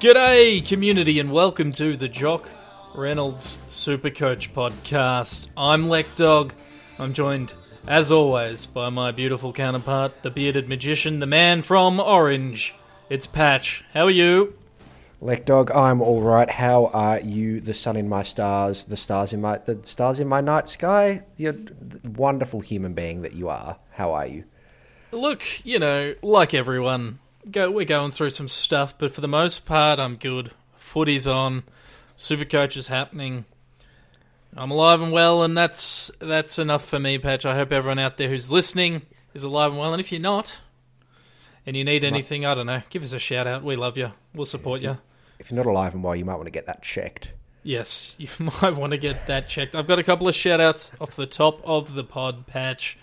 G'day, community, and welcome to the Jock Reynolds Supercoach podcast. I'm Lekdog. I'm joined, as always, by my beautiful counterpart, the bearded magician, the man from Orange. It's Patch. How are you? Lekdog, I'm all right. How are you? The sun in my stars, the stars in my the stars in my night sky. You wonderful human being that you are. How are you? Look, you know, like everyone, go we're going through some stuff, but for the most part, I'm good. Footy's on, Supercoach is happening. I'm alive and well, and that's that's enough for me, Patch. I hope everyone out there who's listening is alive and well, and if you're not, and you need anything, I don't know, give us a shout out. We love you. We'll support you. If you're not alive and well, you might want to get that checked. Yes, you might want to get that checked. I've got a couple of shout outs off the top of the pod patch.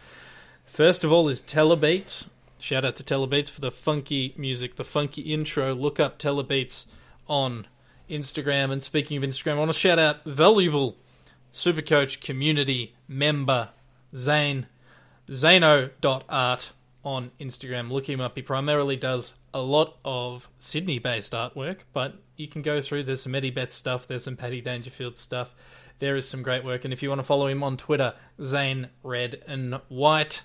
First of all is Telebeats. Shout out to Telebeats for the funky music, the funky intro. Look up Telebeats on Instagram. And speaking of Instagram, I want to shout out valuable Supercoach community member Zane Zano.art on Instagram. Look him up. He primarily does a lot of Sydney based artwork, but you can go through. There's some Eddie Betts stuff, there's some Paddy Dangerfield stuff. There is some great work. And if you want to follow him on Twitter, Zane Red and White.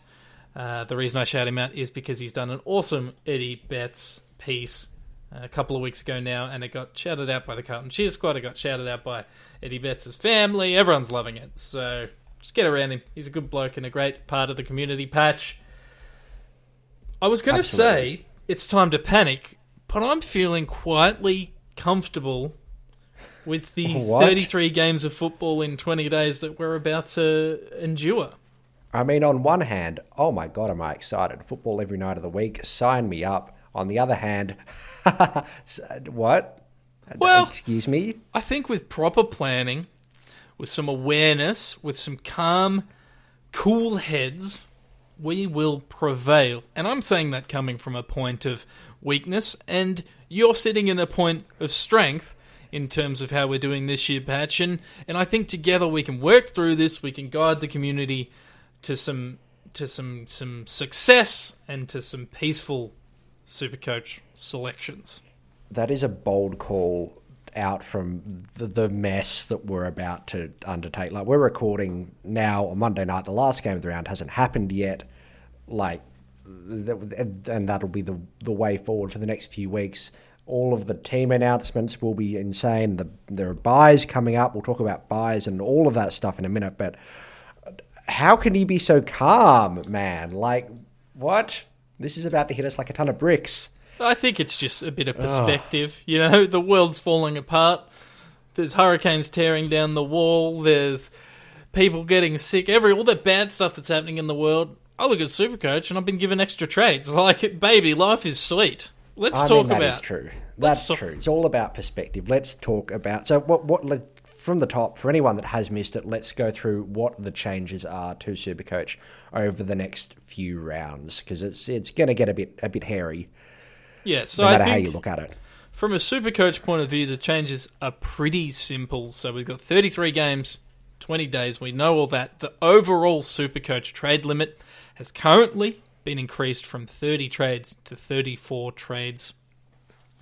Uh, the reason I shout him out is because he's done an awesome Eddie Betts piece a couple of weeks ago now, and it got shouted out by the Carlton Cheer Squad. It got shouted out by Eddie Betts' family. Everyone's loving it. So just get around him. He's a good bloke and a great part of the community patch. I was going to say it's time to panic, but I'm feeling quietly comfortable with the What? 33 games of football in 20 days that we're about to endure. I mean, on one hand, oh my god, am I excited? Football every night of the week. Sign me up. On the other hand, uh, what? Uh, well- excuse me. I think with proper planning, with some awareness, with some calm, cool heads, we will prevail. And I'm saying that coming from a point of weakness, and you're sitting in a point of strength in terms of how we're doing this year, Patch. And, and I think together we can work through this, we can guide the community to some to some some success and to some peaceful supercoach selections. That is a bold call out from the, the mess that we're about to undertake. Like we're recording now on Monday night. The last game of the round hasn't happened yet. Like, and and that'll be the the way forward for the next few weeks. All of the team announcements will be insane. The, there are byes coming up. We'll talk about byes and all of that stuff in a minute. But how can he be so calm, man? Like, what? This is about to hit us like a ton of bricks. I think it's just a bit of perspective. You know, the world's falling apart. There's hurricanes tearing down the wall. There's people getting sick. Every all that bad stuff that's happening in the world. I look at Supercoach and I've been given extra trades. Like, baby, life is sweet. Let's I talk mean, that about. is true. That's true. It's all about perspective. Let's talk about so what what from the top for anyone that has missed it. Let's go through what the changes are to Supercoach over the next few rounds because it's it's going to get a bit a bit hairy Yeah, so no matter how you look at it. from a Supercoach point of view, the changes are pretty simple. So we've got 33 games, 20 days. We know all that. The overall Supercoach trade limit has currently been increased from 30 trades to 34 trades.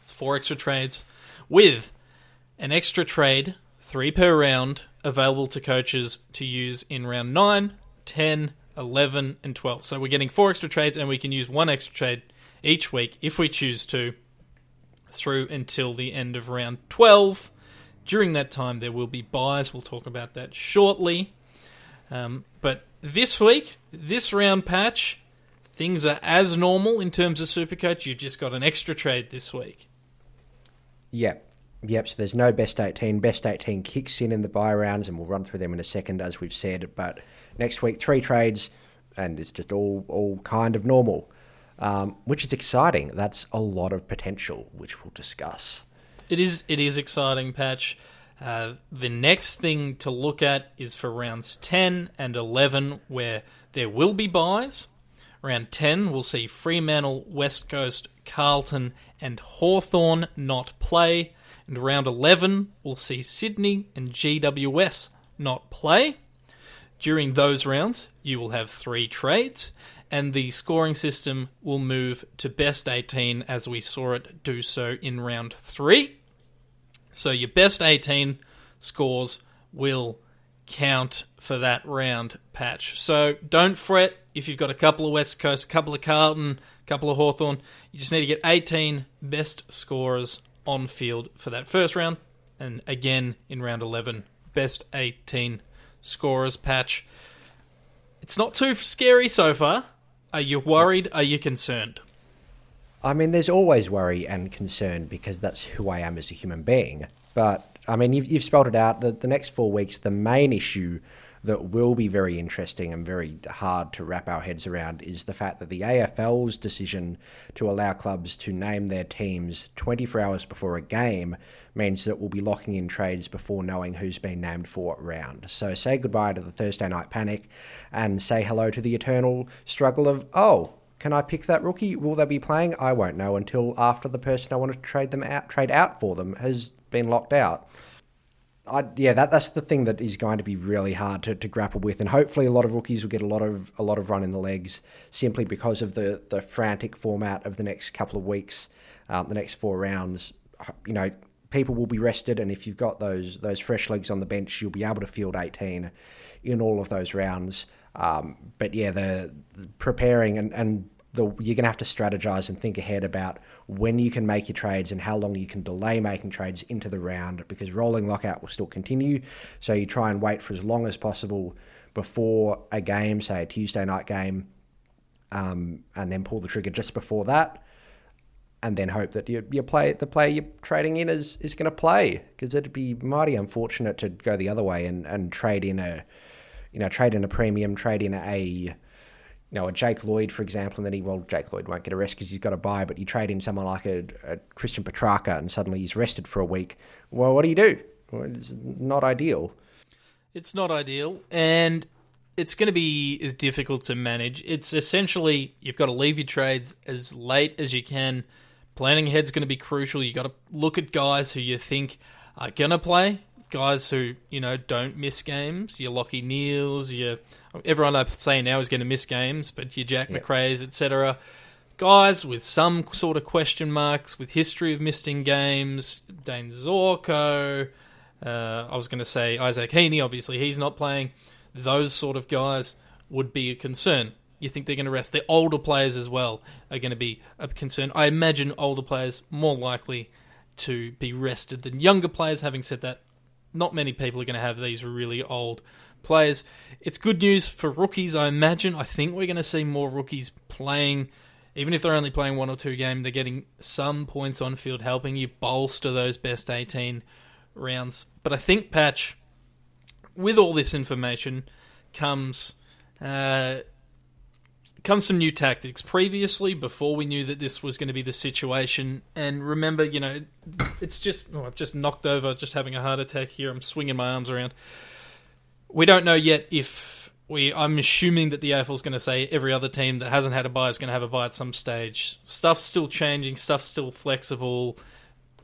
It's four extra trades with an extra trade, three per round, available to coaches to use in round 9, 10, 11, and 12. So we're getting four extra trades, and we can use one extra trade each week if we choose to through until the end of round 12. During that time, there will be byes. We'll talk about that shortly. Um, but this week, this round patch, things are as normal in terms of Supercoach. You've just got an extra trade this week. Yep. Yep, so there's no best 18. Best 18 kicks in in the bye rounds, and we'll run through them in a second, as we've said. But next week, three trades, and it's just all, all kind of normal, um, which is exciting. That's a lot of potential, which we'll discuss. It is it is exciting, Patch. Uh, the next thing to look at is for rounds 10 and 11, where there will be byes. Round 10, we'll see Fremantle, West Coast, Carlton, and Hawthorn not play. And round 11, we'll see Sydney and GWS not play. During those rounds, you will have three trades, and the scoring system will move to best 18 as we saw it do so in round 3. So your best 18 scores will count for that round patch. So don't fret if you've got a couple of West Coast, a couple of Carlton, a couple of Hawthorn. You just need to get 18 best scorers on field for that first round. And again in round 11, best 18 scorers patch. It's not too scary so far. Are you worried? Are you concerned? I mean, there's always worry and concern because that's who I am as a human being. But I mean, you've, you've spelled it out. The, the next four weeks, the main issue that will be very interesting and very hard to wrap our heads around is the fact that the AFL's decision to allow clubs to name their teams 24 hours before a game means that we'll be locking in trades before knowing who's been named for what round. So say goodbye to the Thursday night panic and say hello to the eternal struggle of, oh, can I pick that rookie? Will they be playing? I won't know until after the person I want to trade them out, trade out for them has been locked out. I, yeah, that that's the thing that is going to be really hard to, to grapple with, and hopefully a lot of rookies will get a lot of a lot of run in the legs simply because of the the frantic format of the next couple of weeks, um, the next four rounds. You know, people will be rested, and if you've got those those fresh legs on the bench, you'll be able to field eighteen in all of those rounds. Um, but yeah, the, the preparing and and the, you're going to have to strategize and think ahead about when you can make your trades and how long you can delay making trades into the round because rolling lockout will still continue. So you try and wait for as long as possible before a game, say a Tuesday night game, um, and then pull the trigger just before that. And then hope that you, you play the player you're trading in is, is going to play because it'd be mighty unfortunate to go the other way and, and trade in a you know trade in a premium, trade in a you know, a Jake Lloyd, for example, and then he, well, Jake Lloyd won't get a rest because he's got a bye, but you trade in someone like a, a, Christian Petrarca and suddenly he's rested for a week. Well, what do you do? Well, it's not ideal. It's not ideal, and it's going to be difficult to manage. It's essentially you've got to leave your trades as late as you can. Planning ahead's going to be crucial. You've got to look at guys who you think are going to play, guys who you know don't miss games. Your Lachie Neales, your everyone I say now is going to miss games, but your Jack Yeah. Macrae's, etc. Guys with some sort of question marks, with history of missing games. Dane Zorko. Uh, I was going to say Isaac Heaney. Obviously, he's not playing. Those sort of guys would be a concern. You think they're going to rest? The older players as well are going to be a concern. I imagine older players more likely to be rested than younger players. Having said that, not many people are going to have these really old players. It's good news for rookies, I imagine. I think we're going to see more rookies playing, even if they're only playing one or two games. They're getting some points on field, helping you bolster those best 18 rounds. But I think, Patch, with all this information comes. Uh, comes some new tactics. Previously, before we knew that this was going to be the situation, and remember, you know, it's just oh, I've just knocked over, just having a heart attack here. I'm swinging my arms around. We don't know yet if we. I'm assuming that the AFL is going to say every other team that hasn't had a bye is going to have a bye at some stage. Stuff's still changing. Stuff's still flexible.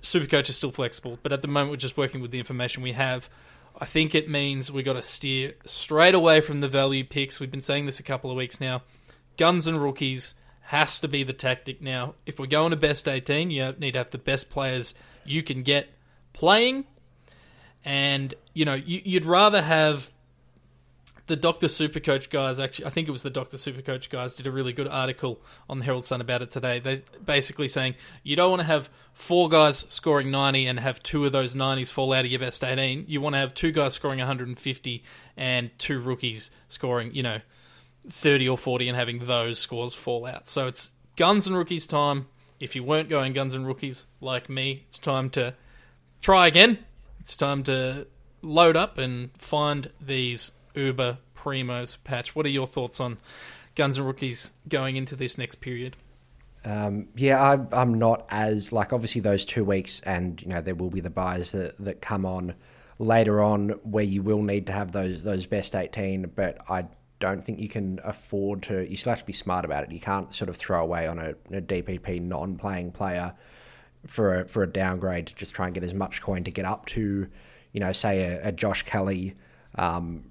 Supercoach is still flexible, but at the moment we're just working with the information we have. I think it means we got to steer straight away from the value picks. We've been saying this a couple of weeks now. Guns and rookies has to be the tactic now. If we're going to best 18, you need to have the best players you can get playing. And, you know, you, you'd rather have the Dr. Supercoach guys, actually, I think it was the Dr. Supercoach guys, did a really good article on the Herald Sun about it today. They basically saying you don't want to have four guys scoring 90 and have two of those 90s fall out of your best 18. You want to have two guys scoring 150 and two rookies scoring, you know, 30 or 40 and having those scores fall out. So it's guns and rookies time. If you weren't going guns and rookies like me, it's time to try again. It's time to load up and find these Uber Primos patch. What are your thoughts on guns and rookies going into this next period? Um, yeah, I'm, I'm not as like obviously those two weeks, and you know there will be the byes that, that come on. later on where you will need to have those those best 18, but I don't think you can afford to. You still have to be smart about it. You can't sort of throw away on a, a DPP non-playing player for a, for a downgrade to just try and get as much coin to get up to, you know, say a, a Josh Kelly. Um,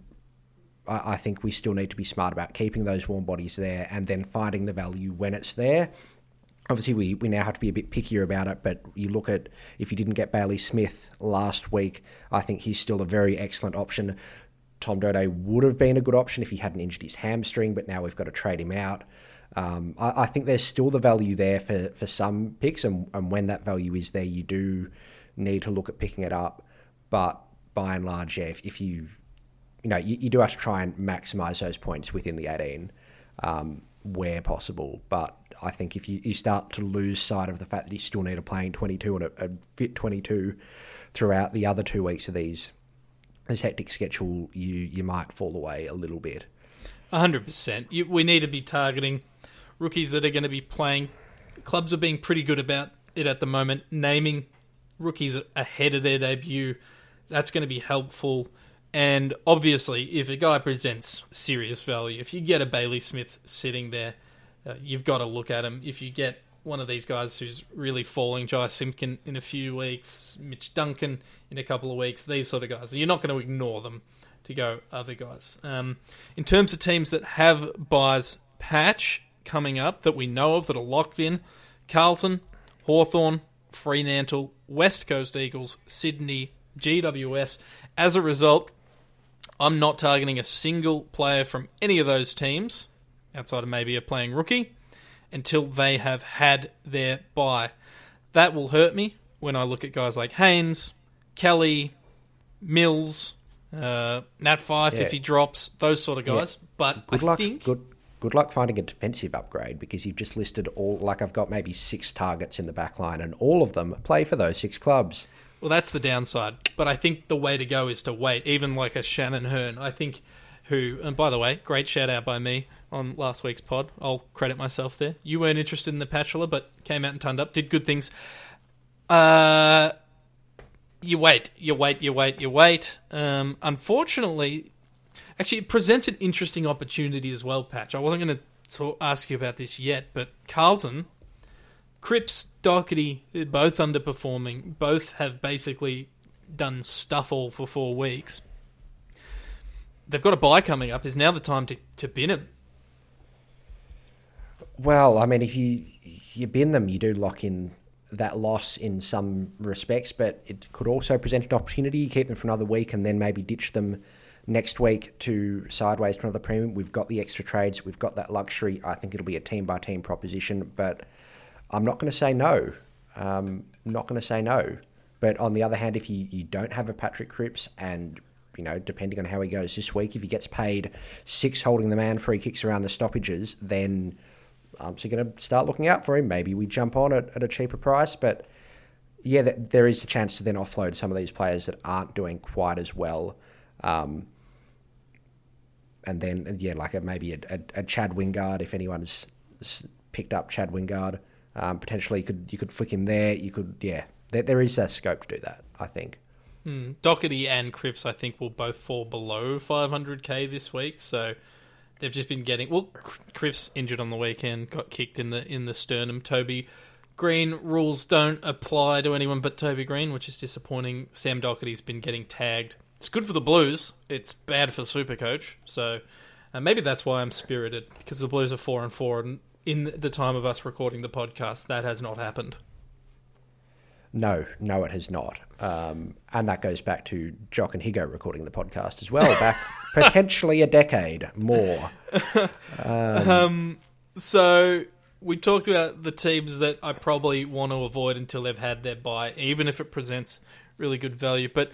I, I think we still need to be smart about keeping those warm bodies there and then finding the value when it's there. Obviously, we, we now have to be a bit pickier about it, but you look at if you didn't get Bailey Smith last week, I think he's still a very excellent option. Tom Doedee would have been a good option if he hadn't injured his hamstring, but now we've got to trade him out. Um, I, I, think there's still the value there for, for some picks, and, and when that value is there, you do need to look at picking it up. But by and large, yeah, if, if you you know you, you, do have to try and maximise those points within the 18 um, where possible. But I think if you, you start to lose sight of the fact that you still need a playing 22 and a, a fit 22 throughout the other two weeks of these this hectic schedule, you you might fall away a little bit. hundred percent. We need to be targeting rookies that are going to be playing. Clubs are being pretty good about it at the moment, naming rookies ahead of their debut. That's going to be helpful. And obviously, if a guy presents serious value, if you get a Bailey Smith sitting there, uh, you've got to look at him. If you get one of these guys who's really falling, Jy Simpkin in a few weeks, Mitch Duncan in a couple of weeks, these sort of guys, you're not going to ignore them to go other guys. Um, in terms of teams that have byes patch, coming up that we know of that are locked in Carlton, Hawthorn, Fremantle, West Coast Eagles, Sydney, GWS. As a result, I'm not targeting a single player from any of those teams, outside of maybe a playing rookie, until they have had their bye. That will hurt me when I look at guys like Haynes, Kelly, Mills, uh, Nat Fyfe yeah. if he drops, those sort of guys. Yeah. But good I luck. think good good luck finding a defensive upgrade because you've just listed all like I've got maybe six targets in the back line and all of them play for those six clubs. Well, that's the downside. But I think the way to go is to wait. Even like a Shannon Hurn. I think, who, and by the way, great shout out by me on last week's pod. I'll credit myself there. You weren't interested in the Patchula, but came out and turned up, did good things. Uh, you wait, you wait, you wait, you wait. Um, unfortunately, Actually, it presents an interesting opportunity as well, Patch. I wasn't going to ask you about this yet, but Carlton, Cripps, Docherty, both underperforming. Both have basically done stuff all for four weeks. They've got a bye coming up. Is now the time to, to bin them? Well, I mean, if you you bin them, you do lock in that loss in some respects, but it could also present an opportunity. You keep them for another week and then maybe ditch them next week to sideways to another premium. We've got the extra trades, we've got that luxury. I think it'll be a team by team proposition, but I'm not going to say no. Um, not going to say no. But on the other hand, if you, you don't have a Patrick Cripps and you know, depending on how he goes this week, if he gets paid six holding the man free kicks around the stoppages, then So going to start looking out for him. Maybe we jump on at, at a cheaper price, but yeah, there is a chance to then offload some of these players that aren't doing quite as well. Um, and then yeah, like a, maybe a, a, a, Chad Wingard if anyone's picked up Chad Wingard, um, potentially you could you could flick him there. You could yeah, there, there is a scope to do that. I think. Mm. Docherty and Cripps, I think, will both fall below 500k this week. So they've just been getting well. Cripps injured on the weekend, got kicked in the in the sternum. Toby Greene rules don't apply to anyone but Toby Greene, which is disappointing. Sam Docherty's been getting tagged it's good for the Blues. It's bad for Supercoach. So uh, maybe that's why I'm spirited because the Blues are four and four, and in the time of us recording the podcast, that has not happened. No, no, it has not. Um, and that goes back to Jock and Higo recording the podcast as well, back potentially a decade more. Um, um, so we talked about the teams that I probably want to avoid until they've had their bye, even if it presents really good value. But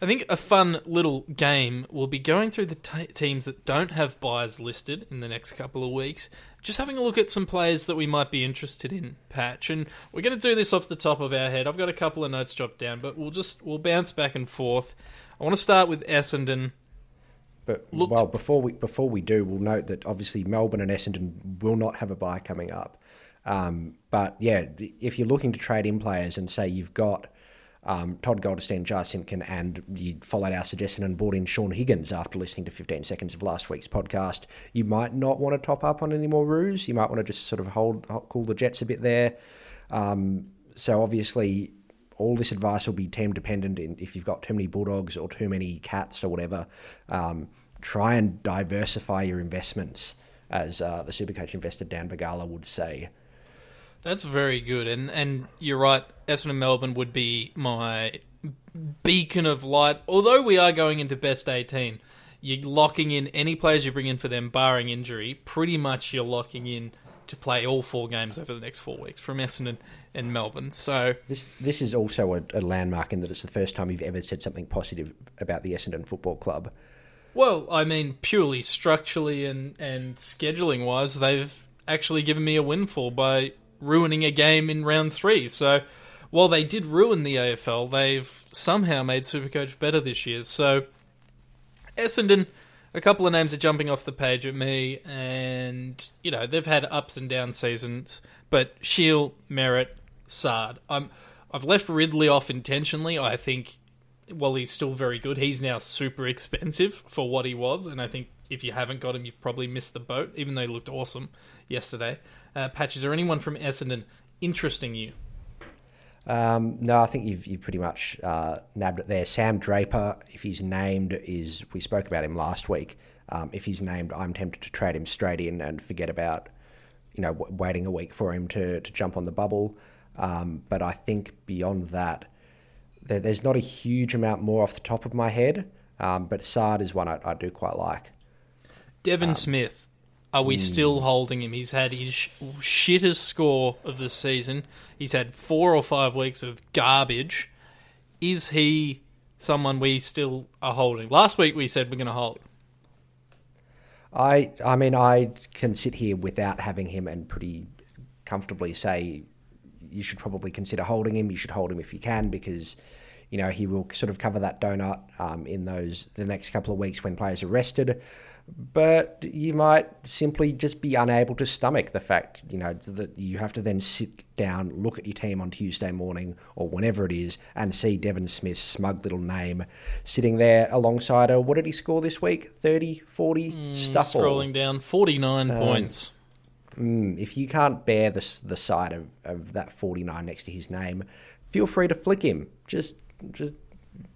I think a fun little game will be going through the t- teams that don't have byes listed in the next couple of weeks. Just having a look at some players that we might be interested in, Patch, and we're going to do this off the top of our head. I've got a couple of notes dropped down, but we'll just we'll bounce back and forth. I want to start with Essendon. But Looked, well, before we before we do, we'll note that obviously Melbourne and Essendon will not have a bye coming up. Um, but yeah, if you're looking to trade in players and say you've got um, Todd Goldstein, Jy Simpkin, and you followed our suggestion and brought in Sean Higgins after listening to 15 seconds of last week's podcast, you might not want to top up on any more roos. You might want to just sort of hold, cool the Jets a bit there. Um, so obviously, all this advice will be team dependent. In if you've got too many bulldogs or too many cats or whatever, um, try and diversify your investments, as uh, the Supercoach investor Dan Bagala would say. That's very good, and and you're right. Essendon Melbourne would be my beacon of light. Although we are going into best eighteen, you're locking in any players you bring in for them, barring injury. Pretty much, you're locking in to play all four games over the next four weeks from Essendon and Melbourne. So this this is also a, a landmark in that it's the first time you've ever said something positive about the Essendon Football Club. Well, I mean, purely structurally and and scheduling wise, they've actually given me a windfall by ruining a game in round three. So while they did ruin the AFL, they've somehow made Supercoach better this year. So Essendon, a couple of names are jumping off the page at me, and you know they've had ups and down seasons, but Shiel, Merrett, Saad. I'm I've left Ridley off intentionally. I think while he's still very good, he's now super expensive for what he was, and I think if you haven't got him, you've probably missed the boat. Even though he looked awesome yesterday. Uh, Patch, is there anyone from Essendon interesting you? Um, no, I think you've, you've pretty much uh, nabbed it there. Sam Draper, if he's named, is we spoke about him last week. Um, if he's named, I'm tempted to trade him straight in and forget about you know w- waiting a week for him to, to jump on the bubble. Um, but I think beyond that, there, there's not a huge amount more off the top of my head. Um, but Saad is one I, I do quite like. Devon um, Smith, are we mm. still holding him? He's had his sh- shittest score of the season. He's had four or five weeks of garbage. Is he someone we still are holding? Last week we said we're going to hold. I I mean I can sit here without having him and pretty comfortably say you should probably consider holding him. You should hold him if you can because you know he will sort of cover that donut um, in those the next couple of weeks when players are rested but you might simply just be unable to stomach the fact, you know, that you have to then sit down, look at your team on Tuesday morning or whenever it is, and see Devon Smith's smug little name sitting there alongside a, what did he score this week? 30, 40? Mm, stuff. Scrolling down, 49 um, points. Mm, if you can't bear the, the sight of, of that 49 next to his name, feel free to flick him. Just just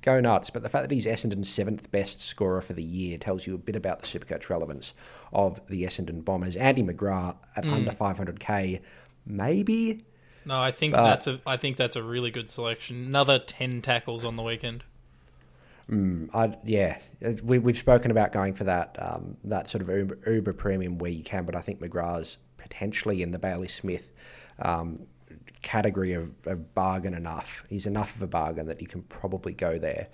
go nuts. But the fact that he's Essendon's seventh best scorer for the year tells you a bit about the Supercoach relevance of the Essendon Bombers. Andy McGrath at mm. under 500k, maybe. No, I think but, that's a. I think that's a really good selection. Another ten tackles on the weekend. Mm, I, yeah, we, we've spoken about going for that um, that sort of uber, uber, premium where you can, but I think McGrath's potentially in the Bailey Smith um, category of, of bargain enough. He's enough of a bargain that you can probably go there.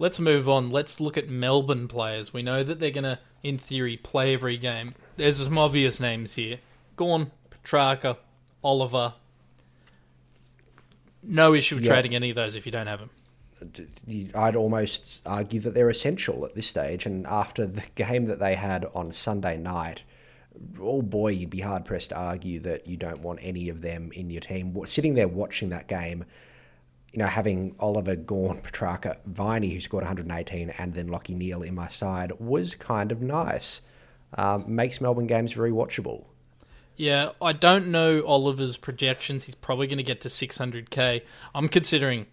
Let's move on. Let's look at Melbourne players. We know that they're going to, in theory, play every game. There's some obvious names here Gawn, Petrarca, Oliver. No issue with trading any of those if you don't have them. I'd almost argue that they're essential at this stage. And after the game that they had on Sunday night, oh boy, you'd be hard pressed to argue that you don't want any of them in your team. Sitting there watching that game, you know, having Oliver, Gawn, Petrarca, Viney, who scored 118, and then Lachie Neale in my side was kind of nice. Um, makes Melbourne games very watchable. Yeah, I don't know Oliver's projections. He's probably going to get to 600k. I'm considering,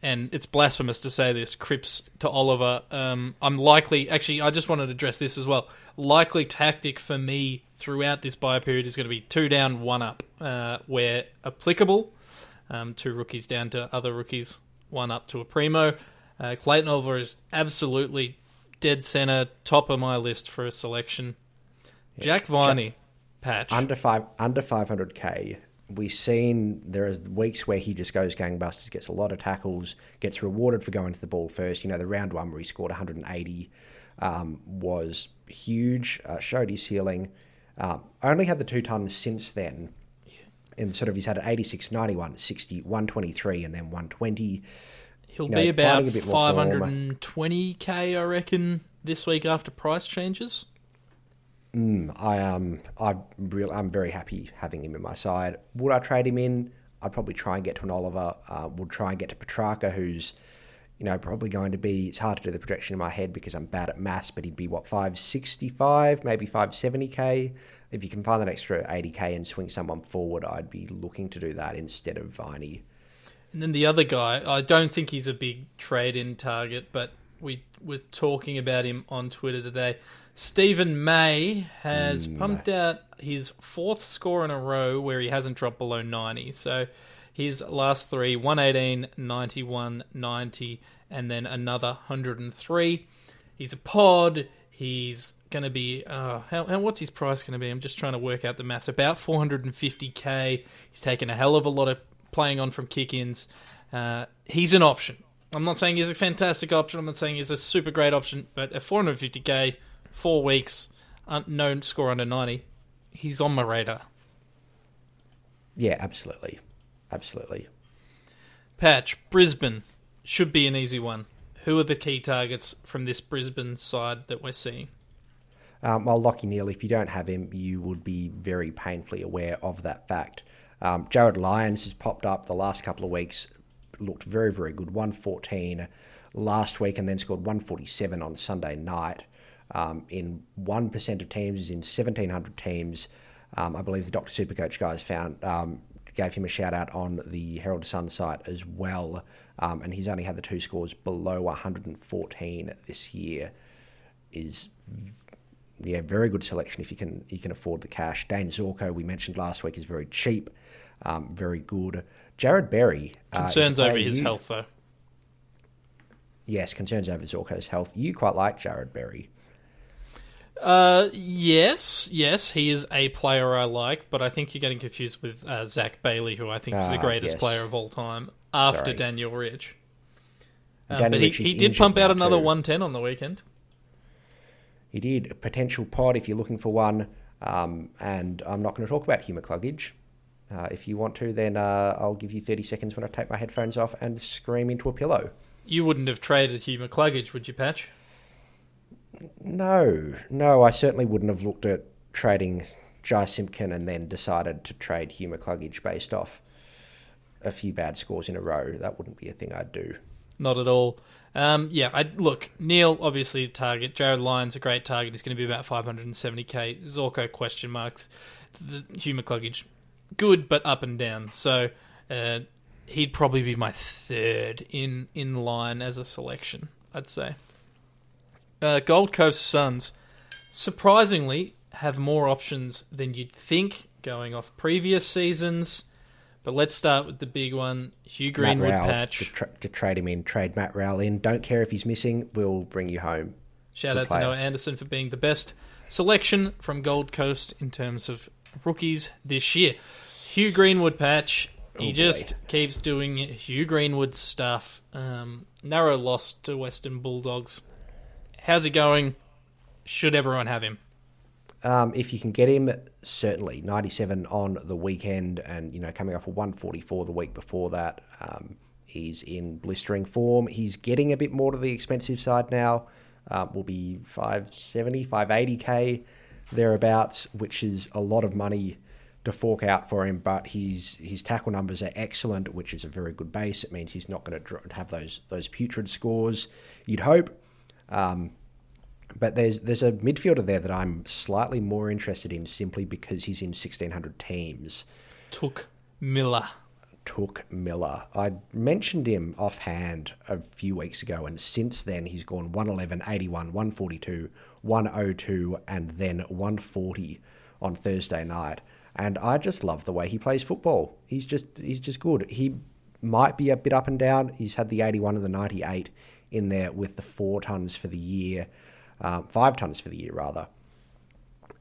and it's blasphemous to say this, Cripps to Oliver. Um, I'm likely, actually, I just wanted to address this as well. Likely tactic for me throughout this bye period is going to be two down, one up, uh, where applicable. Um, two rookies down to other rookies, one up to a primo. Uh, Clayton Oliver is absolutely dead center, top of my list for a selection. Yeah. Jack Viney, patch under five under five hundred k. We've seen there are weeks where he just goes gangbusters, gets a lot of tackles, gets rewarded for going to the ball first. You know, the round one where he scored 180 um, was huge, uh, showed his ceiling. Um, I only had the two tons since then. And sort of he's had an 86, 91, 60, 123, and then 120. He'll you know, be about 520k, I reckon, this week after price changes. Mm, I um, I real, I'm very happy having him in my side. Would I trade him in? I'd probably try and get to an Oliver. Uh, would try and get to Petrarca, who's you know probably going to be. It's hard to do the projection in my head because I'm bad at maths, but he'd be what five sixty five, maybe five seventy k. If you can find that extra eighty k and swing someone forward, I'd be looking to do that instead of Viney. And then the other guy, I don't think he's a big trade in target, but we were talking about him on Twitter today. Steven May has mm, pumped out his fourth score in a row where he hasn't dropped below 90. So his last three 118, 91, 90, and then another 103. He's a pod. He's going to be. Uh, how, what's his price going to be? I'm just trying to work out the maths. About 450k. He's taken a hell of a lot of playing on from kick ins. Uh, he's an option. I'm not saying he's a fantastic option. I'm not saying he's a super great option, but at 450k, four weeks, unknown score under 90, he's on my radar. Yeah, absolutely, absolutely. Patch, Brisbane should be an easy one. Who are the key targets from this Brisbane side that we're seeing? Um, well, Lachie Neale, if you don't have him, you would be very painfully aware of that fact. Um, Jarryd Lyons has popped up the last couple of weeks, looked very, very good. 114 last week and then scored 147 on Sunday night. Um, in 1% of teams, in 1,700 teams. Um, I believe the Dr. Supercoach guys found um, gave him a shout out on the Herald Sun site as well. Um, and he's only had the two scores below 114 this year. Is yeah, very good selection if you can you can afford the cash. Dane Zorko, we mentioned last week, is very cheap, um, very good. Jarrod Berry uh, Concerns over his you- health, though. Yes, concerns over Zorko's health. You quite like Jarrod Berry. Uh, yes, yes, he is a player I like, but I think you're getting confused with uh, Zach Bailey, who I think is the Ah, greatest yes. player of all time after Sorry. Daniel Rich. Um, Daniel but he, Rich is he did injured pump out now another too. 110 on the weekend. He did a potential pod if you're looking for one. Um, and I'm not going to talk about Hugh McCluggage. Uh, if you want to, then uh, I'll give you 30 seconds when I take my headphones off and scream into a pillow. You wouldn't have traded Hugh McCluggage, would you, Patch? No, no, I certainly wouldn't have looked at trading Jy Simpkin and then decided to trade Hugh McCluggage based off a few bad scores in a row. That wouldn't be a thing I'd do. Not at all. Um, yeah, I look. Neale obviously target. Jarryd Lyons a great target. He's going to be about 570k. Zorko question marks. The Hugh McCluggage, good but up and down. So uh, he'd probably be my third in in line as a selection. I'd say. Uh, Gold Coast Suns surprisingly have more options than you'd think going off previous seasons. But let's start with the big one, Hugh Greenwood Rowell, patch. Just, tra- just trade him in. Trade Matt Rowell in. Don't care if he's missing. We'll bring you home. Shout Good out to. Noah Anderson for being the best selection from Gold Coast in terms of rookies this year. Hugh Greenwood patch. He Oh, just keeps doing Hugh Greenwood stuff. Um, narrow loss to Western Bulldogs. How's it going? Should everyone have him? Um, if you can get him, certainly 97 on the weekend, and you know coming off a 144 the week before that. Um, he's in blistering form. He's getting a bit more to the expensive side now. Um, will be 570, 580k thereabouts, which is a lot of money to fork out for him. But his his tackle numbers are excellent, which is a very good base. It means he's not going to have those those putrid scores. You'd hope. Um, but there's there's a midfielder there that I'm slightly more interested in simply because he's in 1600 teams. Touk Miller. Touk Miller. I mentioned him offhand a few weeks ago, and since then he's gone 111, 81, 142, 102, and then 140 on Thursday night. And I just love the way he plays football. He's just he's just good. He might be a bit up and down. He's had the 81 and the 98 in there with the four tons for the year, um, five tons for the year rather.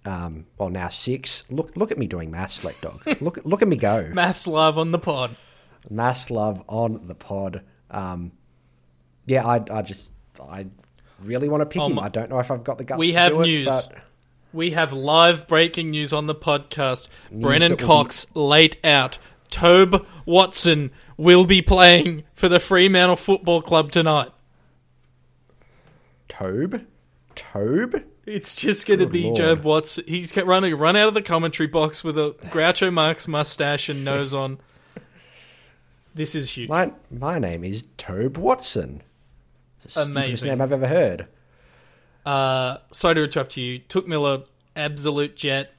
Um, well, now six. Look, look at me doing maths, Slet Dog. Look, look at me go. Maths love on the pod. Mass love on the pod. Um, yeah, I, I just, I really want to pick Um, him. I don't know if I've got the guts. we to have do it, news. but We have live breaking news on the podcast. Brennan that will be- Cox late out. Tobe Watson will be playing for the Fremantle Football Club tonight. Tobe, Tobe. It's just going to be lord. Jobe Watson. He's running run out of the commentary box with a Groucho Marx mustache and nose on. This is huge. My my name is Tobe Watson. It's the Amazing. name I've ever heard. Uh, sorry to interrupt you. Touk Miller, absolute jet.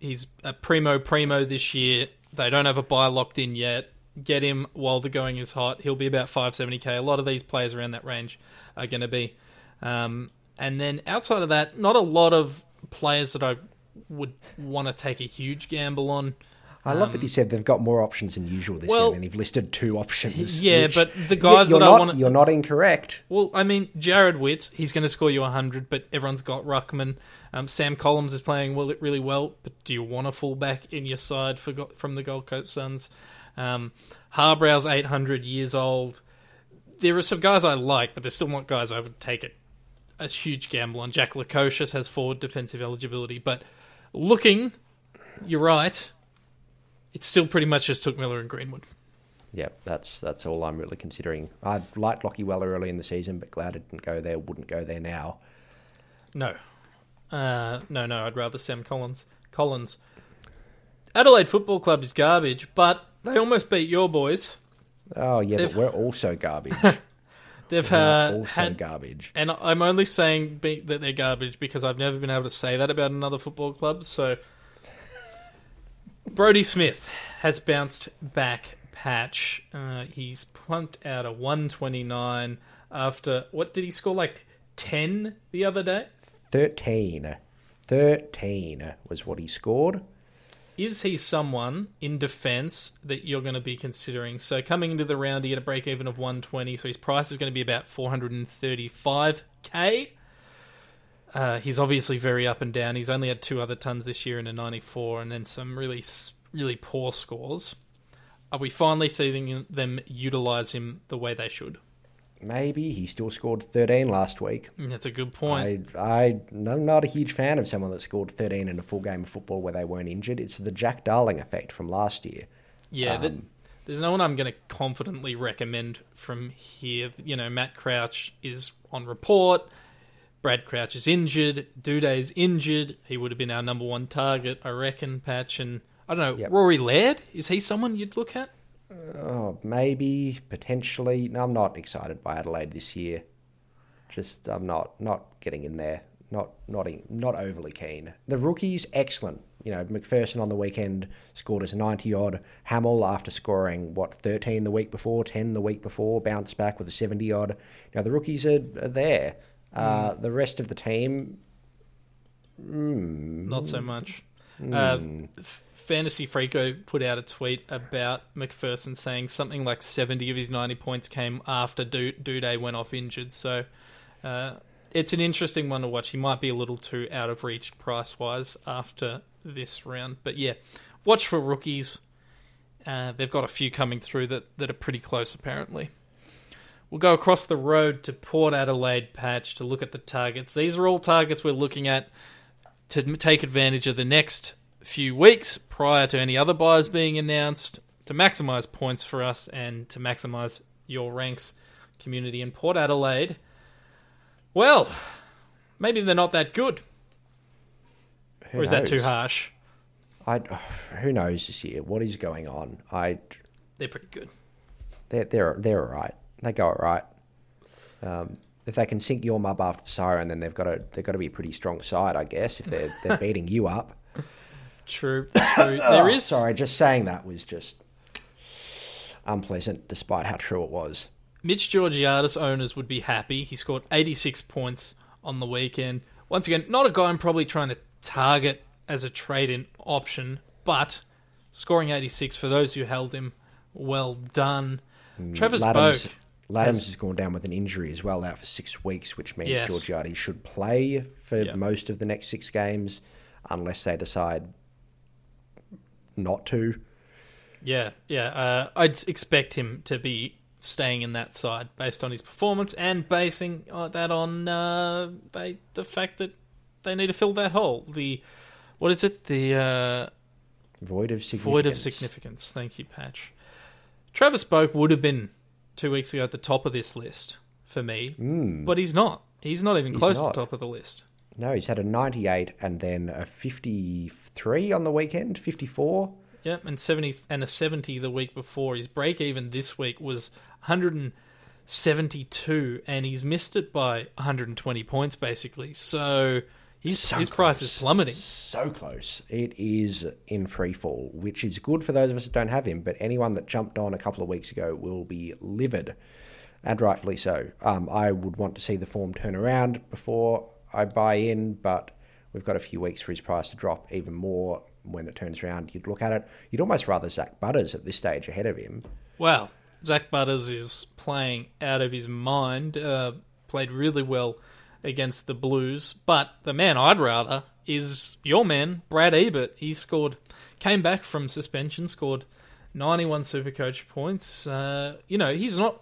He's a primo primo this year. They don't have a bye locked in yet. Get him while the going is hot. He'll be about 570k. A lot of these players around that range are going to be. Um, and then outside of that, not a lot of players that I would want to take a huge gamble on. I love that you said they've got more options than usual this Um, well- year, and you've listed two options. Yeah, which- but the guys that I not, wanna- you're not incorrect. Well, I mean, Jarrod Witts, he's going to score you 100, but everyone's got Ruckman. Um, Sam Collins is playing well, really well, but do you want a fullback in your side for from the Gold Coast Suns? Um, Harbrow's 800 years old. There are some guys I like, but they're still not guys I would take a, a huge gamble on. Jack Lukosius has forward defensive eligibility, but looking, you're right, it still pretty much just Touk Miller and Greenwood. Yeah, that's that's all I'm really considering. I liked Lachie Weller early in the season, but glad it didn't go there. Wouldn't go there now. No. Uh, no, no, I'd rather Sam Collins. Collins. Adelaide Football Club is garbage, but they almost beat your boys. Oh yeah, They've- but we're also garbage. They've uh, also had, garbage. and I'm only saying be, that they're garbage because I've never been able to say that about another football club. So, Brodie Smith has bounced back. Patch. Uh, he's pumped out a 129 after what did he score like 10 the other day? 13. 13 was what he scored. Is he someone in defence that you're going to be considering? So coming into the round, he had a break even of 120, so his price is going to be about 435k. Uh, he's obviously very up and down. He's only had two other tons this year in a 94, and then some really, really poor scores. Are we finally seeing them utilise him the way they should? Maybe he still scored 13 last week. Mm, That's a good point. I, I, I'm not a huge fan of someone that scored 13 in a full game of football where they weren't injured. It's the Jack Darling effect from last year. Yeah, that, Um, there's no one I'm going to confidently recommend from here. You know, Matt Crouch is on report. Brad Crouch is injured. Doedee's injured. He would have been our number one target, I reckon. Patch and I don't know. Yep. Rory Laird is he someone you'd look at? Oh, maybe, potentially. No, I'm not excited by Adelaide this year. Just, I'm not not getting in there. Not not in- not overly keen. The rookies, excellent. You know, McPherson on the weekend scored us 90 odd. Hamill, after scoring, what, 13 the week before, 10 the week before, bounced back with a 70 odd. Now the rookies are, are there. Uh, the rest of the team, Not so much. Uh, Fantasy Freako put out a tweet about McPherson saying something like 70 of his 90 points came after Du- Doedee went off injured. So uh, it's an interesting one to watch. He might be a little too out of reach price wise after this round. But yeah, watch for rookies. Uh, they've got a few coming through that, that are pretty close, apparently. We'll go across the road to Port Adelaide patch to look at the targets. These are all targets we're looking at to take advantage of the next few weeks prior to any other buyers being announced to maximize points for us and to maximize your ranks community in Port Adelaide. Well, maybe they're not that good. who or is that too harsh? I, who knows this year? What is going on? I, They're pretty good. they're they're they're all right. They go all right. Um, if they can sink your mub after the siren, then they've got to they've got to be a pretty strong side, I guess. If they're they're beating you up. True. true. There oh, is Sorry, just saying that was just unpleasant, despite how true it was. Mitch Georgiades owners would be happy. He scored 86 points on the weekend. Once again, not a guy I'm probably trying to target as a trade in option, but scoring 86 for those who held him, well done. Hmm, Trevor Ladhams, Spoke. Ladhams has- gone down with an injury as well, out for six weeks, which means Yes. Georgiades should play for Yeah. most of the next six games, unless they decide not to. Yeah, yeah. Uh, I'd expect him to be staying in that side based on his performance and basing uh, that on uh, they, the fact that they need to fill that hole. The what is it? The uh, Void of significance. void of significance. Thank you, Patch. Travis Boak would have been two weeks ago at the top of this list for me, hmm. but he's not. He's not even He's close not. to the top of the list. No, he's had a 98 and then a 53 on the weekend, 54. Yep, and seventy and a seventy the week before. His break even this week was 172, and he's missed it by 120 points basically. So his So his price close. is plummeting. So close. It is in free fall, which is good for those of us that don't have him, but anyone that jumped on a couple of weeks ago will be livid, and rightfully so. Um, I would want to see the form turn around before I buy in, but we've got a few weeks for his price to drop even more when it turns around. You'd look at it, you'd almost rather Zak Butters at this stage ahead of him. Wow, Zak Butters is playing out of his mind. Uh, played really well against the Blues, but the man I'd rather is your man, Brad Ebert. He scored, came back from suspension, scored 91 Supercoach points. Uh, you know, he's not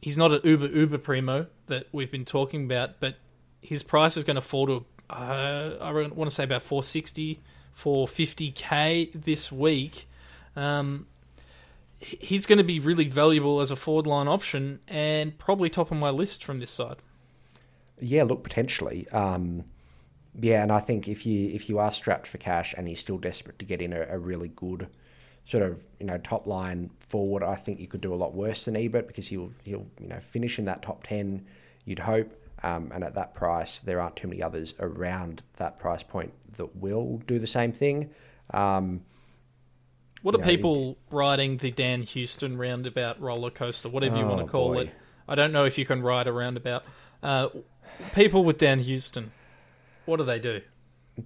he's not an uber uber primo that we've been talking about, but his price is going to fall to uh, I want to say about 460, 450k this week. Um, he's going to be really valuable as a forward line option and probably top of my list from this side. Yeah, look, potentially. Um, yeah, and I think if you if you are strapped for cash and you're still desperate to get in a, a really good sort of you know top line forward, I think you could do a lot worse than Ebert because he'll he'll you know finish in that top ten. You'd hope, um, and at that price, there aren't too many others around that price point that will do the same thing. Um, What are know, people riding the Dan Houston roundabout roller coaster, whatever you want Oh, to call boy. it? I don't know if you can ride a roundabout. Uh, people with Dan Houston, what do they do?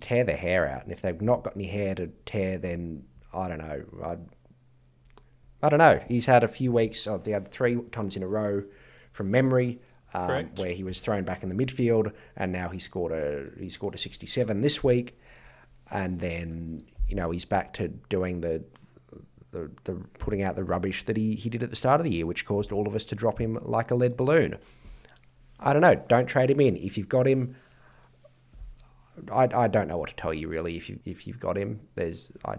tear their hair out, and if they've not got any hair to tear, then I don't know. I'd, I don't know. He's had a few weeks. Oh, they had three times in a row from memory, um, where he was thrown back in the midfield, and now he scored a he scored a sixty seven this week, and then you know he's back to doing the. The, the putting out the rubbish that he, he did at the start of the year, which caused all of us to drop him like a lead balloon. I don't know. Don't trade him in. If you've got him, I, I don't know what to tell you really. If you if you've got him, there's I.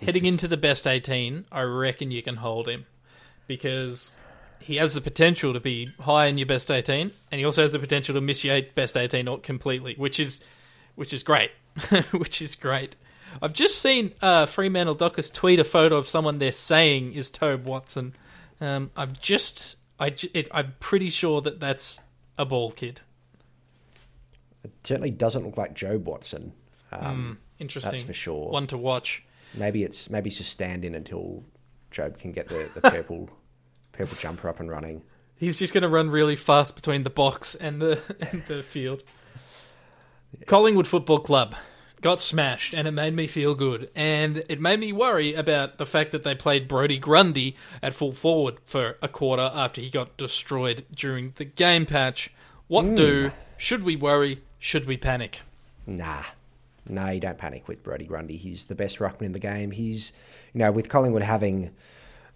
Heading just- into the best 18, I reckon you can hold him because he has the potential to be high in your best 18, and he also has the potential to miss your best 18 or- completely, which is which is great, which is great. I've just seen uh, Fremantle Dockers tweet a photo of someone they're saying is Jobe Watson. Um, I've just, I, it, I'm pretty sure that that's a ball kid. it certainly doesn't look like Jobe Watson. Um, Interesting. That's for sure. One to watch. Maybe it's maybe it's just stand in until Jobe can get the, the purple purple jumper up and running. He's just going to run really fast between the box and the and the field. Collingwood Football Club got smashed, and it made me feel good. And it made me worry about the fact that they played Brodie Grundy at full forward for a quarter after he got destroyed during the game patch. What do? Should we worry? Should we panic? Nah. No, you don't panic with Brodie Grundy. He's the best ruckman in the game. He's, you know, with Collingwood having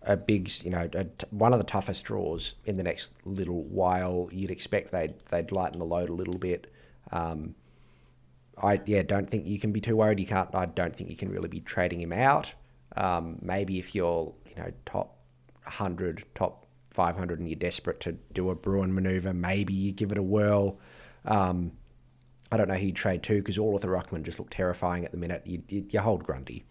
a big, you know, a one of the toughest draws in the next little while, you'd expect they'd they'd lighten the load a little bit. Um, I yeah, don't think you can be too worried. You can't. I don't think you can really be trading him out. Um, maybe if you're, you know, top hundred, top five hundred, and you're desperate to do a Bruin maneuver, maybe you give it a whirl. Um, I don't know who you trade to because all of the ruckmen just look terrifying at the minute. You, you, you hold Grundy.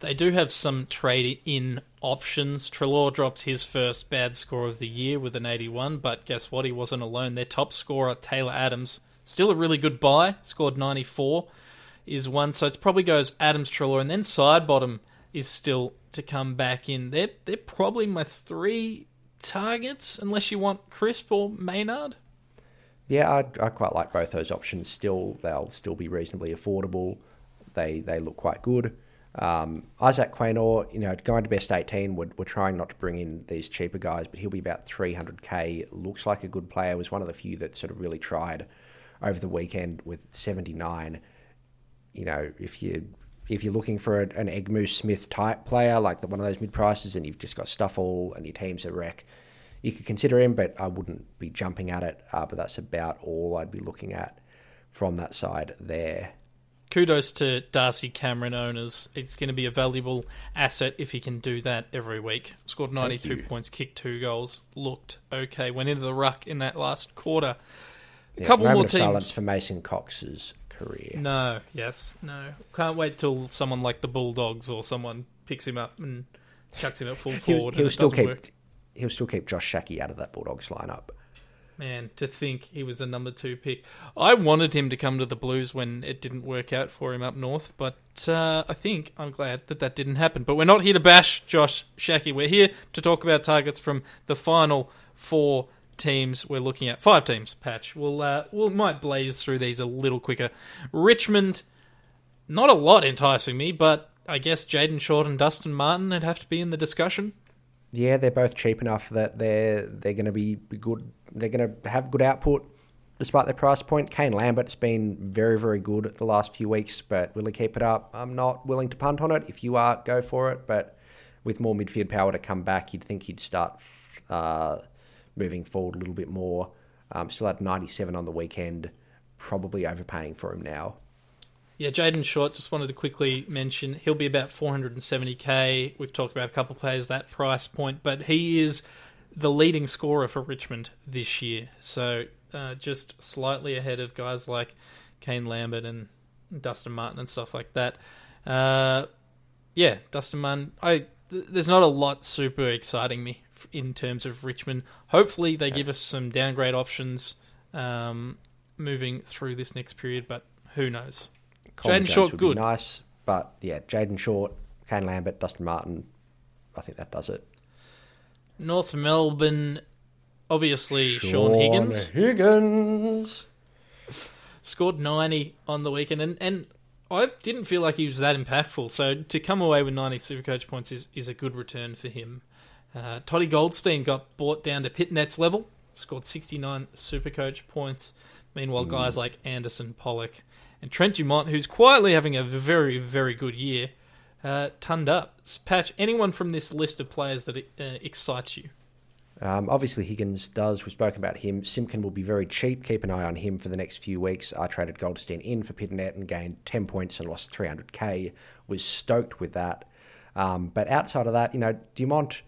They do have some trade in options. Treloar dropped his first bad score of the year with an 81, but guess what? He wasn't alone. Their top scorer, Taylor Adams, still a really good buy, scored 94, is one. So it probably goes Adams, Treloar, and then Sidebottom is still to come back in. They're, they're probably my three targets, unless you want Crisp or Maynard. Yeah, I, I quite like both those options. Still, they'll still be reasonably affordable. They they look quite good. Um, Isaac Quaynor, you know, going to best 18, we're, we're trying not to bring in these cheaper guys, but he'll be about 300k. Looks like a good player. Was one of the few that sort of really tried over the weekend with 79. You know, if you if you're looking for a, an Egmoose Smith type player, like the, one of those mid prices, and you've just got stuff all and your team's a wreck, you could consider him, but I wouldn't be jumping at it. Uh, but that's about all I'd be looking at from that side there. kudos to Darcy Cameron owners. It's going to be a valuable asset if he can do that every week. Scored 92 points, kicked two goals, looked okay. Went into the ruck in that last quarter. A couple moment more of teams. silence for Mason Cox's career. No, yes, no. Can't wait till someone like the Bulldogs or someone picks him up and chucks him at full He'll, forward. he'll and still keep work. he'll still keep Josh Schache out of that Bulldogs lineup. Man, to think he was the number two pick. I wanted him to come to the Blues when it didn't work out for him up north, but uh, I think I'm glad that that didn't happen. But we're not here to bash Josh Schache. We're here to talk about targets from the final four teams we're looking at. Five teams, Patch. We'll, uh, we'll might blaze through these a little quicker. Richmond, not a lot enticing me, but I guess Jayden Short and Dustin Martin would have to be in the discussion. Yeah, they're both cheap enough that they're they're going to be good. They're going to have good output despite their price point. Kane Lambert's been very very good the last few weeks, but will he keep it up? I'm not willing to punt on it. If you are, go for it. But with more midfield power to come back, you'd think he'd start uh, moving forward a little bit more. Um, still had 97 on the weekend. Probably overpaying for him now. Yeah, Jayden Short, just wanted to quickly mention he'll be about 470k. We've talked about a couple of players that price point, but he is the leading scorer for Richmond this year. So uh, just slightly ahead of guys like Kane Lambert and Dustin Martin and stuff like that. Uh, yeah, Dustin Martin. I th- there's not a lot super exciting me in terms of Richmond. Hopefully they give us some downgrade options um, moving through this next period, but who knows? Colin Jaden Jones Short, would good. Be nice, but yeah, Jayden Short, Kane Lambert, Dustin Martin. I think that does it. North Melbourne, obviously Shaun Higgins Higgins. scored 90 on the weekend, and, and I didn't feel like he was that impactful. So to come away with 90 Supercoach points is, is a good return for him. Uh, Toddy Goldstein got brought down to Pittonet's level, scored 69 Supercoach points. Meanwhile, guys like Anderson, Pollock, and Trent Dumont, who's quietly having a very, very good year, uh, turned up. Patch, anyone from this list of players that uh, excites you? Um, obviously, Higgins does. We've spoken about him. Simpkin will be very cheap. Keep an eye on him for the next few weeks. I traded Goldstein in for Pittonet and gained 10 points and lost 300k. Was stoked with that. Um, but outside of that, you know, Dumont,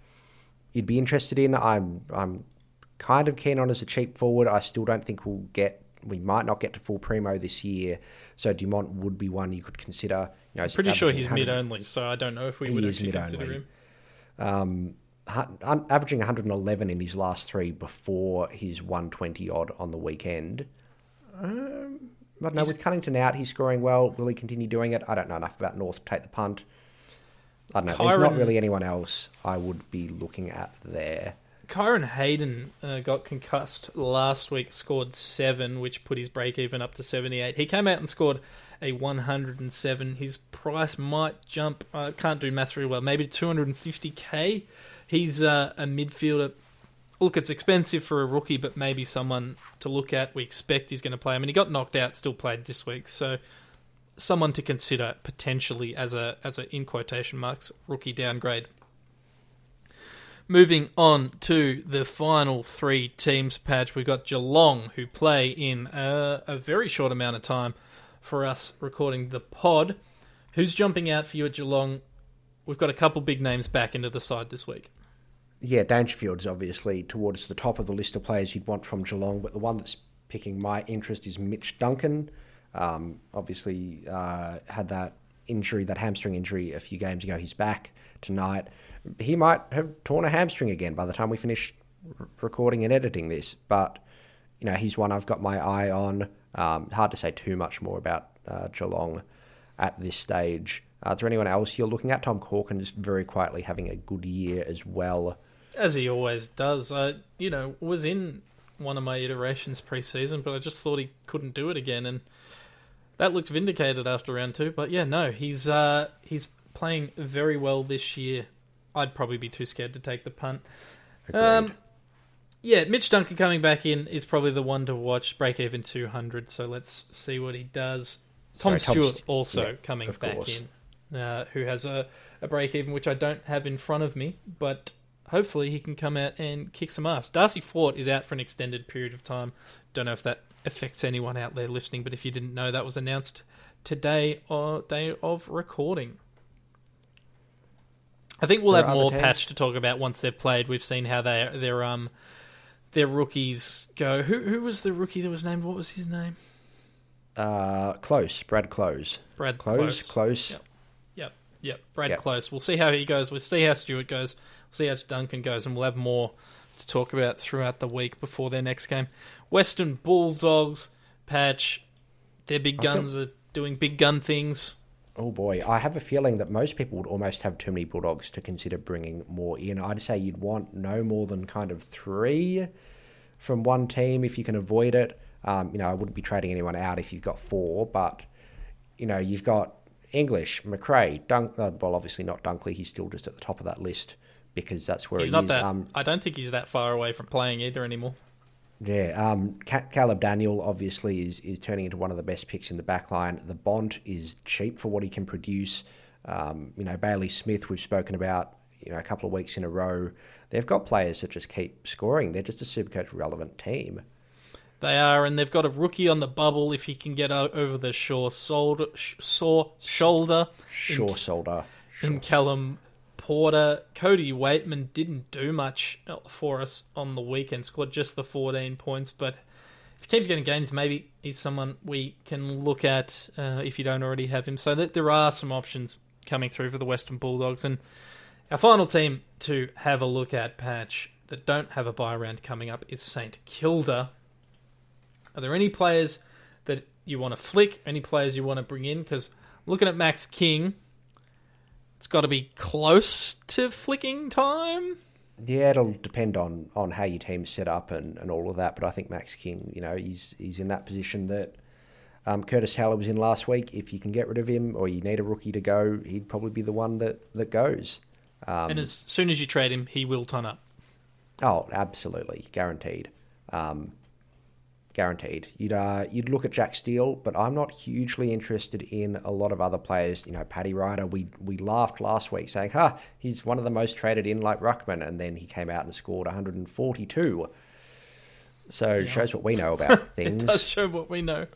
you'd be interested in. I'm I'm kind of keen on as a cheap forward. I still don't think we'll get. We might not get to full primo this year, so Dumont would be one you could consider. You know, Pretty sure he's 100 mid only, so I don't know if we He would is actually mid-only. consider him. um, hu- averaging 111 in his last three before his 120 odd on the weekend. Um, I don't know. With Cunnington out, he's scoring well. Will he continue doing it? I don't know enough about North to take the punt. I don't know. There's not really anyone else I would be looking at there. Kyron Hayden uh, got concussed last week, scored seven, which put his break even up to 78. He came out and scored a 107. His price might jump, I can't do maths very well, maybe 250k. He's uh, a midfielder. Look, it's expensive for a rookie, but maybe someone to look at. We expect he's going to play. I mean, he got knocked out, still played this week, so someone to consider potentially as a as a in quotation marks rookie downgrade. Moving on to the final three teams patch, we've got Geelong who play in a, a very short amount of time for us recording the pod. Who's jumping out for you at Geelong? We've got a couple big names back into the side this week. Yeah, Dangerfield's obviously towards the top of the list of players you'd want from Geelong, but the one that's picking my interest is Mitch Duncan. Um, obviously, uh, had that injury, that hamstring injury, a few games ago. He's back tonight. He might have torn a hamstring again by the time we finish r- recording and editing this, but you know he's one I've got my eye on. Um, hard to say too much more about uh, Geelong at this stage. Uh, is there anyone else you're looking at? Tom Corkin is very quietly having a good year as well. As he always does. I, you know, was in one of my iterations pre-season, but I just thought he couldn't do it again, and that looks vindicated after round two. But yeah, no, he's uh, he's playing very well this year. I'd probably be too scared to take the punt. Um, yeah, Mitch Duncan coming back in is probably the one to watch. Break even two hundred, so let's see what he does. Tom Stewart St- also yeah, coming back course. in, uh, who has a, a break even which I don't have in front of me, but hopefully he can come out and kick some ass. Darcy Fort is out for an extended period of time. Don't know if that affects anyone out there listening, but if you didn't know, that was announced today or day of recording. I think we'll There have more patch to talk about once they've played. We've seen how they their um their rookies go. Who who was the rookie that was named? What was his name? Uh, close. Brad Close. Brad Close. Close. Close. Yep. Yep, yep. Brad Yep. Close. We'll see how he goes. We'll see how Stewart goes. We'll see how Duncan goes, and we'll have more to talk about throughout the week before their next game. Western Bulldogs patch. Their big I feel- guns are doing big gun things. Oh boy, I have a feeling that most people would almost have too many Bulldogs to consider bringing more in. I'd say you'd want no more than kind of three from one team if you can avoid it. Um, you know, I wouldn't be trading anyone out if you've got four, but you know, you've got English, Macrae, Dunk. Uh, well, obviously not Dunkley. He's still just at the top of that list because that's where He's he not is. that. Um, I don't think he's that far away from playing either anymore. Yeah, um, Caleb Daniel obviously is, is turning into one of the best picks in the back line. The Bont is cheap for what he can produce. Um, you know, Bailey Smith, we've spoken about, you know, a couple of weeks in a row. They've got players that just keep scoring. They're just a Supercoach relevant team. They are, and they've got a rookie on the bubble if he can get over the shore shoulder, sh- sore shoulder Shaw Solder. in Callum Porter. Cody Weightman didn't do much for us on the weekend, scored just the 14 points, but if he keeps getting games, maybe he's someone we can look at uh, if you don't already have him. So that there are some options coming through for the Western Bulldogs. And our final team to have a look at, Patch, that don't have a bye round coming up is St Kilda. Are there any players that you want to flick? Any players you want to bring in? Because looking at Max King, it's got to be close to flicking time. Yeah, it'll depend on, on how your team's set up and, and all of that. But I think Max King, you know, he's he's in that position that um, Curtis Taylor was in last week. If you can get rid of him or you need a rookie to go, he'd probably be the one that, that goes. Um, and as soon as you trade him, he will turn up. Oh, absolutely, guaranteed, um, guaranteed. You'd uh, you'd look at Jack Steele, but I'm not hugely interested in a lot of other players. You know, Paddy Ryder. We we laughed last week saying, "Ha, he's one of the most traded in like Ruckman," and then he came out and scored 142. So it shows what we know about things. It does show what we know.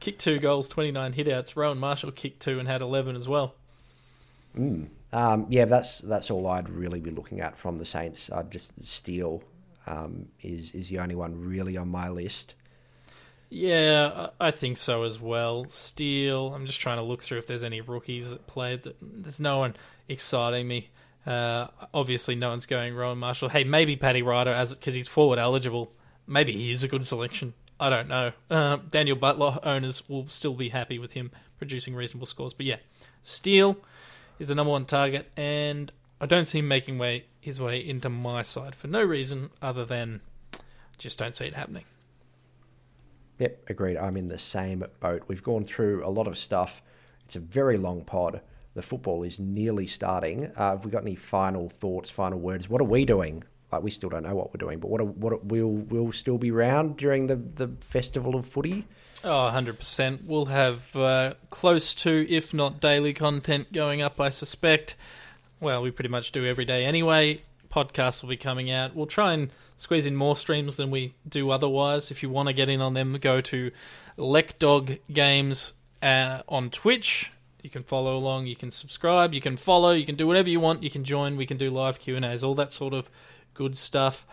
kicked two goals, 29 hitouts. Rowan Marshall kicked two and had 11 as well. Um, yeah, that's that's all I'd really be looking at from the Saints. I'd just Steele um, is is the only one really on my list. Yeah, I think so as well. Steele. I'm just trying to look through if there's any rookies that played. There's no one exciting me. Uh, obviously, no one's going Rowan Marshall. Hey, maybe Paddy Ryder as because he's forward eligible. Maybe he is a good selection. I don't know. Uh, Daniel Butler owners will still be happy with him producing reasonable scores. But yeah, Steele is the number one target, and I don't see him making way his way into my side for no reason other than just don't see it happening. Yep, agreed. I'm in the same boat. We've gone through a lot of stuff. It's a very long pod. The football is nearly starting. Uh, have we got any final thoughts, final words? What are we doing? Like we still don't know what we're doing, but what are, what are, we'll we'll still be round during the the festival of footy. Oh, 100%. We'll have uh, close to, if not daily content going up, I suspect. Well, we pretty much do every day anyway. Podcasts will be coming out. We'll try and squeeze in more streams than we do otherwise. If you want to get in on them, go to Lekdog Games uh, on Twitch. You can follow along. You can subscribe. You can follow. You can do whatever you want. You can join. We can do live Q and A's. All that sort of good stuff.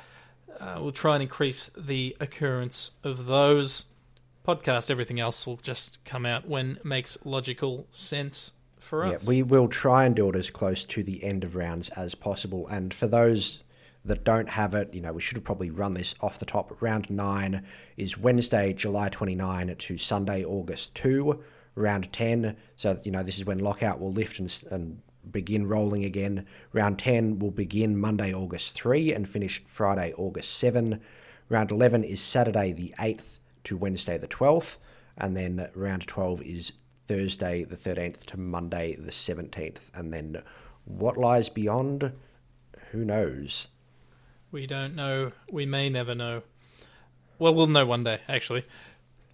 Uh, we'll try and increase the occurrence of those podcast. Everything else will just come out when makes logical sense for Yeah, we will try and do it as close to the end of rounds as possible. And for those that don't have it, you know, we should have probably run this off the top. Round nine is Wednesday, July 29 to Sunday, August 2. Round 10, so, you know, this is when lockout will lift and, and begin rolling again. Round 10 will begin Monday, August 3 and finish Friday, August 7. Round 11 is Saturday, the 8th to Wednesday, the 12th. And then round 12 is Thursday the 13th to Monday the 17th. And then what lies beyond, who knows? We don't know. We may never know. Well, we'll know one day, actually.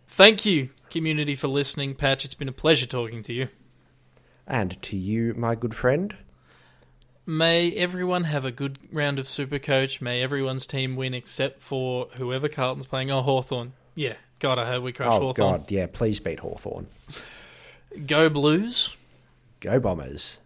Thank you, community, for listening. Patch, it's been a pleasure talking to you. And to you, my good friend, May everyone have a good round of Supercoach. May everyone's team win except for whoever Carlton's playing. Oh, Hawthorn. Yeah, God, I hope we crush oh Hawthorn. God, yeah, please beat Hawthorn. Go Blues. Go Bombers.